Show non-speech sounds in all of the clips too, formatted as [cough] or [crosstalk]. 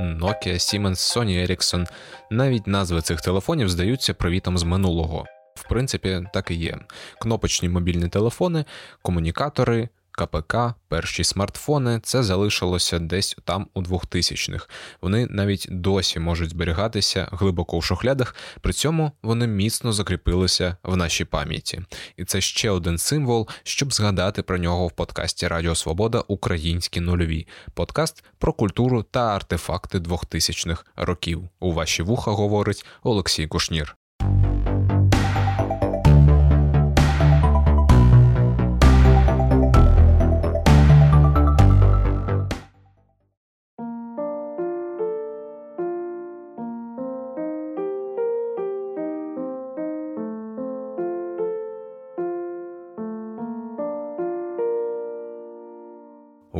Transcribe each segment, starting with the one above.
Nokia, Siemens, Sony Ericsson. Навіть назви цих телефонів здаються привітом з минулого. В принципі, так і є: кнопочні мобільні телефони, комунікатори. КПК, перші смартфони, це залишилося десь там у 2000-х. Вони навіть досі можуть зберігатися глибоко в шухлядах, при цьому вони міцно закріпилися в нашій пам'яті. І це ще один символ, щоб згадати про нього в подкасті Радіо Свобода Українські нульові, подкаст про культуру та артефакти 2000-х років. У ваші вуха говорить Олексій Кушнір.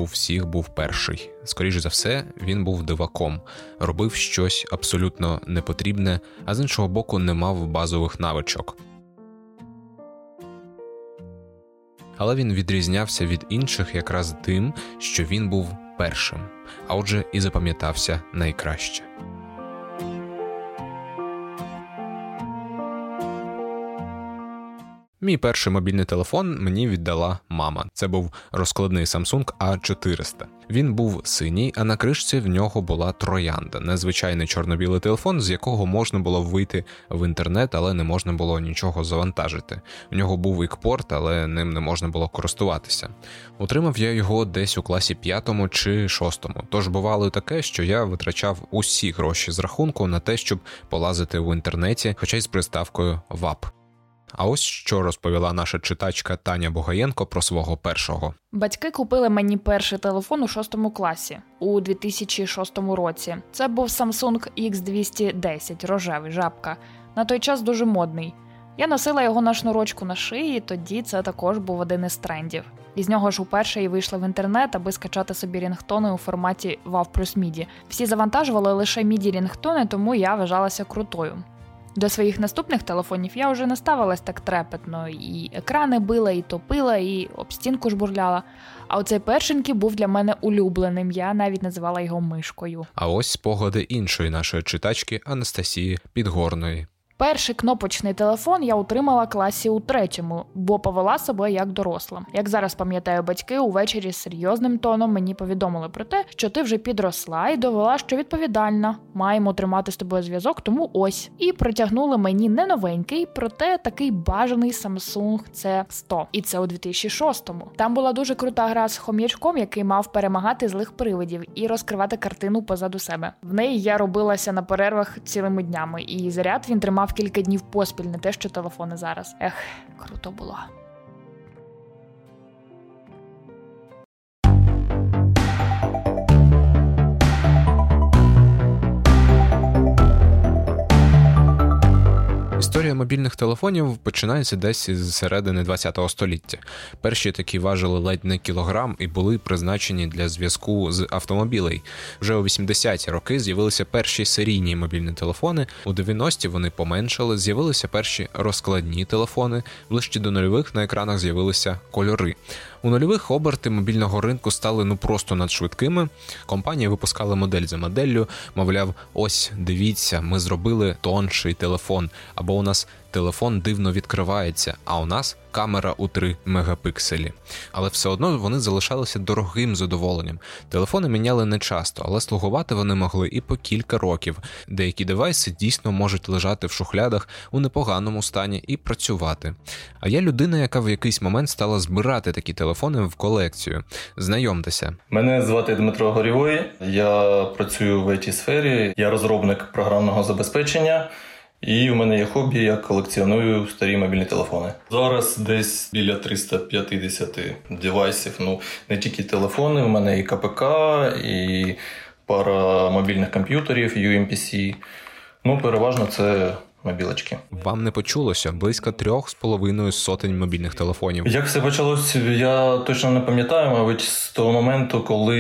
У всіх був перший. Скоріше за все, він був диваком, робив щось абсолютно непотрібне, а з іншого боку, не мав базових навичок. Але він відрізнявся від інших якраз тим, що він був першим, а отже, і запам'ятався найкраще. Мій перший мобільний телефон мені віддала мама. Це був розкладний Samsung A400. Він був синій, а на кришці в нього була троянда, незвичайний чорно-білий телефон, з якого можна було вийти в інтернет, але не можна було нічого завантажити. У нього був ікпорт, але ним не можна було користуватися. Утримав я його десь у класі п'ятому чи шостому. Тож бувало таке, що я витрачав усі гроші з рахунку на те, щоб полазити в інтернеті, хоча й з приставкою ВАП. А ось що розповіла наша читачка Таня Бугаєнко про свого першого. Батьки купили мені перший телефон у шостому класі у 2006 році. Це був Samsung X210, рожевий жабка. На той час дуже модний. Я носила його на шнурочку на шиї, тоді це також був один із трендів. Із нього ж уперше і вийшла в інтернет, аби скачати собі рінгтони у форматі WAV плюс MIDI. Всі завантажували лише MIDI рінгтони, тому я вважалася крутою. До своїх наступних телефонів я вже не ставилась так трепетно, і екрани била, і топила, і об стінку жбурляла. А оцей першенький був для мене улюбленим. Я навіть називала його мишкою. А ось спогади іншої нашої читачки Анастасії Підгорної. Перший кнопочний телефон я отримала класі у третьому, бо повела себе як доросла. Як зараз пам'ятаю, батьки увечері серйозним тоном мені повідомили про те, що ти вже підросла і довела, що відповідальна. Маємо тримати з тобою зв'язок, тому ось. І притягнули мені не новенький, проте такий бажаний Samsung C100. І це у 2006-му. Там була дуже крута гра з хом'ячком, який мав перемагати злих привидів і розкривати картину позаду себе. В неї я робилася на перервах цілими днями, і заряд він тримав кілька днів поспіль, не те, що телефони зараз. Ех, круто було. Історія мобільних телефонів починається десь з середини ХХ століття. Перші такі важили ледь не кілограм і були призначені для зв'язку з автомобілей. Вже у 80-ті роки з'явилися перші серійні мобільні телефони. У 90-ті вони поменшали, з'явилися перші розкладні телефони. Ближче до нульових на екранах з'явилися кольори. У нульових оберти мобільного ринку стали ну просто надшвидкими. Компанії випускали модель за моделлю, мовляв, ось дивіться, ми зробили тонший телефон, або у нас телефон дивно відкривається, а у нас камера у 3 мегапикселі. Але все одно вони залишалися дорогим задоволенням. Телефони міняли не часто, але слугувати вони могли і по кілька років. Деякі девайси дійсно можуть лежати в шухлядах у непоганому стані і працювати. А я людина, яка в якийсь момент стала збирати такі телефони в колекцію. Знайомтеся. Мене звати Дмитро Горівой, я працюю в it сфері, я розробник програмного забезпечення. І у мене є хобі, я колекціоную старі мобільні телефони. Зараз десь біля 350 девайсів. Ну не тільки телефони, у мене і КПК, і пара мобільних комп'ютерів, UMPC. Ну, переважно це. Мобілочки. Вам не почулося близько трьох з половиною сотень мобільних телефонів. Як все почалось, я точно не пам'ятаю, мабуть, з того моменту, коли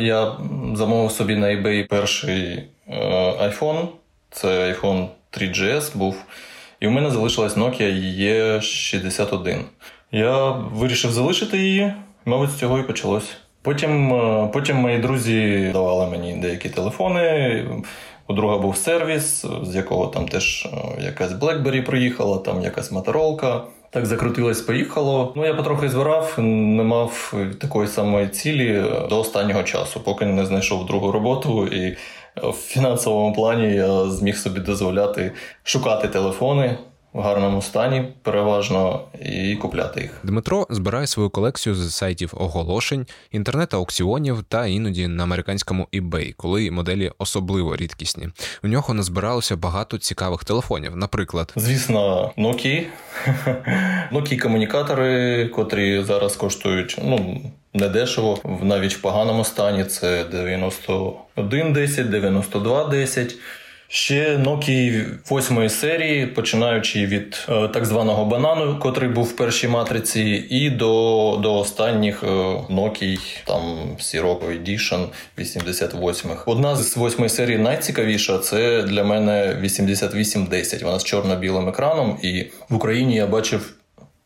я замовив собі на eBay перший iPhone. Це iPhone 3GS був. І в мене залишилась Nokia E61. Я вирішив залишити її, мабуть, з цього і почалось. Потім, е, потім мої друзі давали мені деякі телефони. У друга був сервіс, з якого там теж е, якась BlackBerry приїхала, там якась моторолка. Так закрутилось, поїхало. Ну я потрохи збирав, не мав такої самої цілі до останнього часу, поки не знайшов другу роботу, і в фінансовому плані я зміг собі дозволяти шукати телефони в гарному стані, переважно, і купляти їх. Дмитро збирає свою колекцію з сайтів оголошень, інтернет-аукціонів та іноді на американському eBay, коли моделі особливо рідкісні. У нього назбиралося багато цікавих телефонів. Наприклад, звісно, Nokia. [laughs] Nokia комунікатори, котрі зараз коштують ну. Недешево, навіть в поганому стані це 9110, 9210. Ще Nokia 8 серії, починаючи від е, так званого банану, котрий був в першій матриці, і до до останніх е, Nokia, там Sirocco Edition 88-х. Одна з восьмої серії найцікавіша це для мене 8810. Вона з чорно-білим екраном, і в Україні я бачив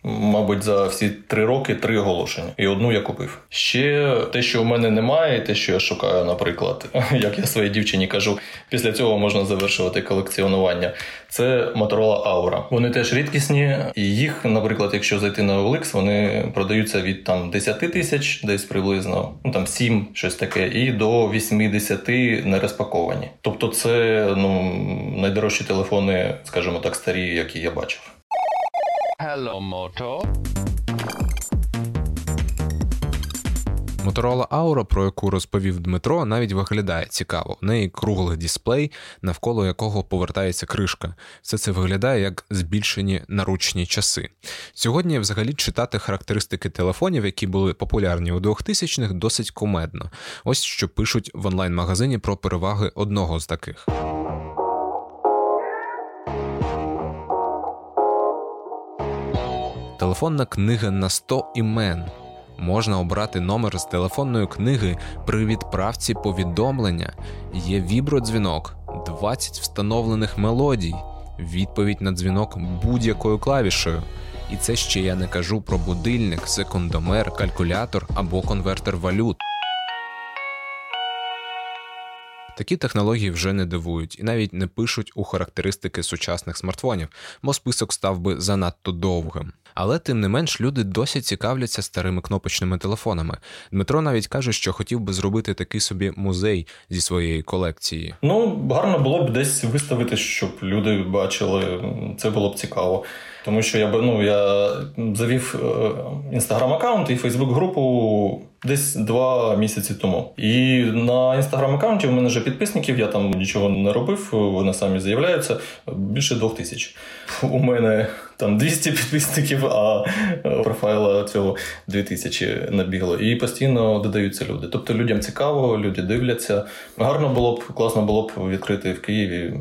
мабуть, за всі три роки три оголошення. І одну я купив. Ще те, що в мене немає, те, що я шукаю, наприклад, [laughs] як я своїй дівчині кажу, після цього можна завершувати колекціонування. Це Motorola Aura. Вони теж рідкісні, і їх, наприклад, якщо зайти на OLX, вони продаються від там 10 тисяч, десь приблизно, ну там 7, щось таке, і до 80 не розпаковані. Тобто, це ну найдорожчі телефони, скажімо так, старі, які я бачив. Hello, Moto. Motorola Aura, про яку розповів Дмитро, навіть виглядає цікаво. У неї круглий дисплей, навколо якого повертається кришка. Все це виглядає як збільшені наручні часи. Сьогодні, взагалі, читати характеристики телефонів, які були популярні у 2000-х, досить кумедно. Ось що пишуть в онлайн-магазині про переваги одного з таких. Телефонна книга на 100 імен. Можна обрати номер з телефонної книги при відправці повідомлення. Є вібродзвінок, 20 встановлених мелодій, відповідь на дзвінок будь-якою клавішею. І це ще я не кажу про будильник, секундомер, калькулятор або конвертер валют. Такі технології вже не дивують і навіть не пишуть у характеристики сучасних смартфонів, бо список став би занадто довгим. Але тим не менш люди досі цікавляться старими кнопочними телефонами. Дмитро навіть каже, що хотів би зробити такий собі музей зі своєї колекції. Ну гарно було б десь виставити, щоб люди бачили. Це було б цікаво. Тому що я ну, я завів інстаграм-аккаунт і Фейсбук-групу десь два місяці тому. І на інстаграм-аккаунті у мене вже підписників, я там нічого не робив, вони самі заявляються. Більше двох тисяч. У мене там 200 підписників, а профайла цього 2000 набігло. І постійно додаються люди. Тобто людям цікаво, люди дивляться. Гарно було б, класно було б відкрити в Києві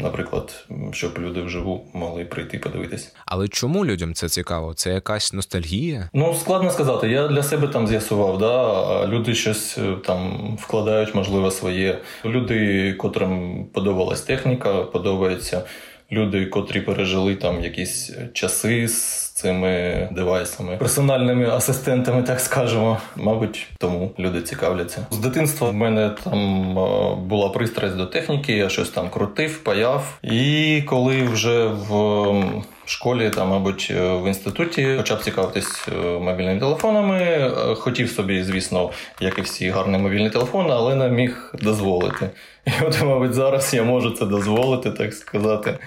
наприклад, щоб люди вживу могли прийти подивитись. Але чому людям це цікаво? Це якась ностальгія? Ну складно сказати. Я для себе там з'ясував. Да, Люди щось е, там вкладають, можливо, своє. Люди, котрим подобалась техніка, подобається. Люди, котрі пережили там якісь часи з цими девайсами, персональними асистентами, так скажемо. Мабуть, тому люди цікавляться. З дитинства в мене там е, була пристрасть до техніки, я щось там крутив, паяв. І коли вже в школі, там, мабуть, е, в інституті почав цікавитись е, мобільними телефонами. Хотів собі, звісно, як і всі гарні мобільні телефони, але не міг дозволити. І от, мабуть, зараз я можу це дозволити, так сказати.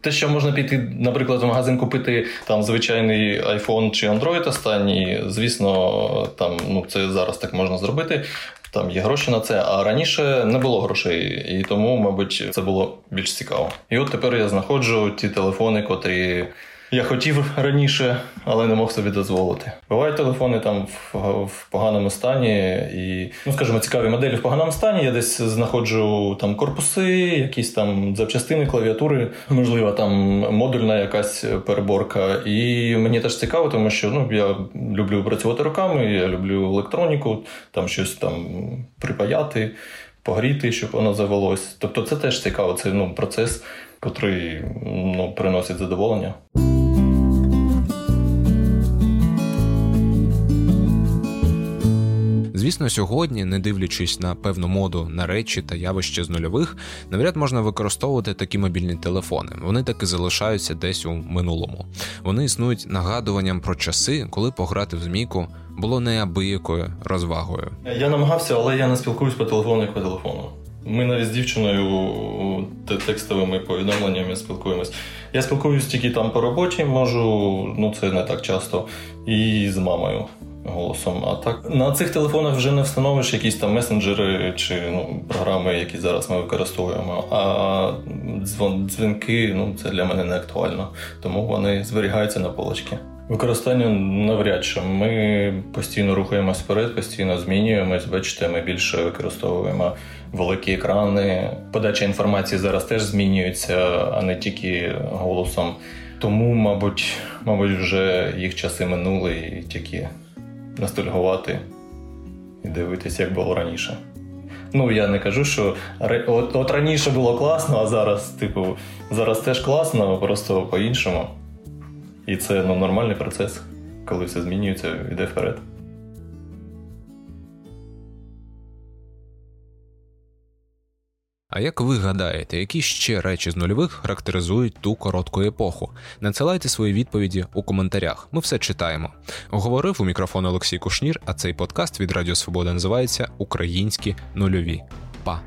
Те, що можна піти, наприклад, в магазин купити там звичайний iPhone чи Android останній, звісно, там ну це зараз так можна зробити. Там є гроші на це, а раніше не було грошей, і тому, мабуть, це було більш цікаво. І от тепер я знаходжу ті телефони, котрі я хотів раніше, але не мог собі дозволити. Бувають телефони там в, в поганому стані, і, ну скажімо, цікаві моделі в поганому стані. Я десь знаходжу там корпуси, якісь там запчастини, клавіатури, можливо, там модульна якась переборка. І мені теж цікаво, тому що ну, я люблю працювати руками, я люблю електроніку, там щось там припаяти, погріти, щоб воно завелось. Тобто, це теж цікаво. Це ну, процес, який ну, приносить задоволення. Звісно, сьогодні, не дивлячись на певну моду на речі та явища з нульових, навряд можна використовувати такі мобільні телефони. Вони таки залишаються десь у минулому. Вони існують нагадуванням про часи, коли пограти в змійку було неабиякою розвагою. Я намагався, але я не спілкуюсь по телефону як по телефону. Ми навіть з дівчиною текстовими повідомленнями спілкуємось. Я спілкуюсь тільки там по роботі, можу, ну це не так часто, і з мамою голосом. А так на цих телефонах вже не встановиш якісь там месенджери чи ну, програми, які зараз ми використовуємо. А дзвінки ну, це для мене не актуально, тому вони зберігаються на полочці. Використання навряд чи ми постійно рухаємось вперед, постійно змінюємось. Бачите, ми більше використовуємо великі екрани. Подача інформації зараз теж змінюється, а не тільки голосом. Тому, мабуть, мабуть, вже їх часи минули і тільки ностальгувати і дивитися, як було раніше. Ну, я не кажу, що от, от раніше було класно, а зараз, типу, зараз теж класно, просто по-іншому. І це ну, нормальний процес, коли все змінюється, йде вперед. А як ви гадаєте, які ще речі з нульових характеризують ту коротку епоху? Надсилайте свої відповіді у коментарях. Ми все читаємо. Говорив у мікрофон Олексій Кушнір, а цей подкаст від Радіо Свобода називається Українські нульові. Па!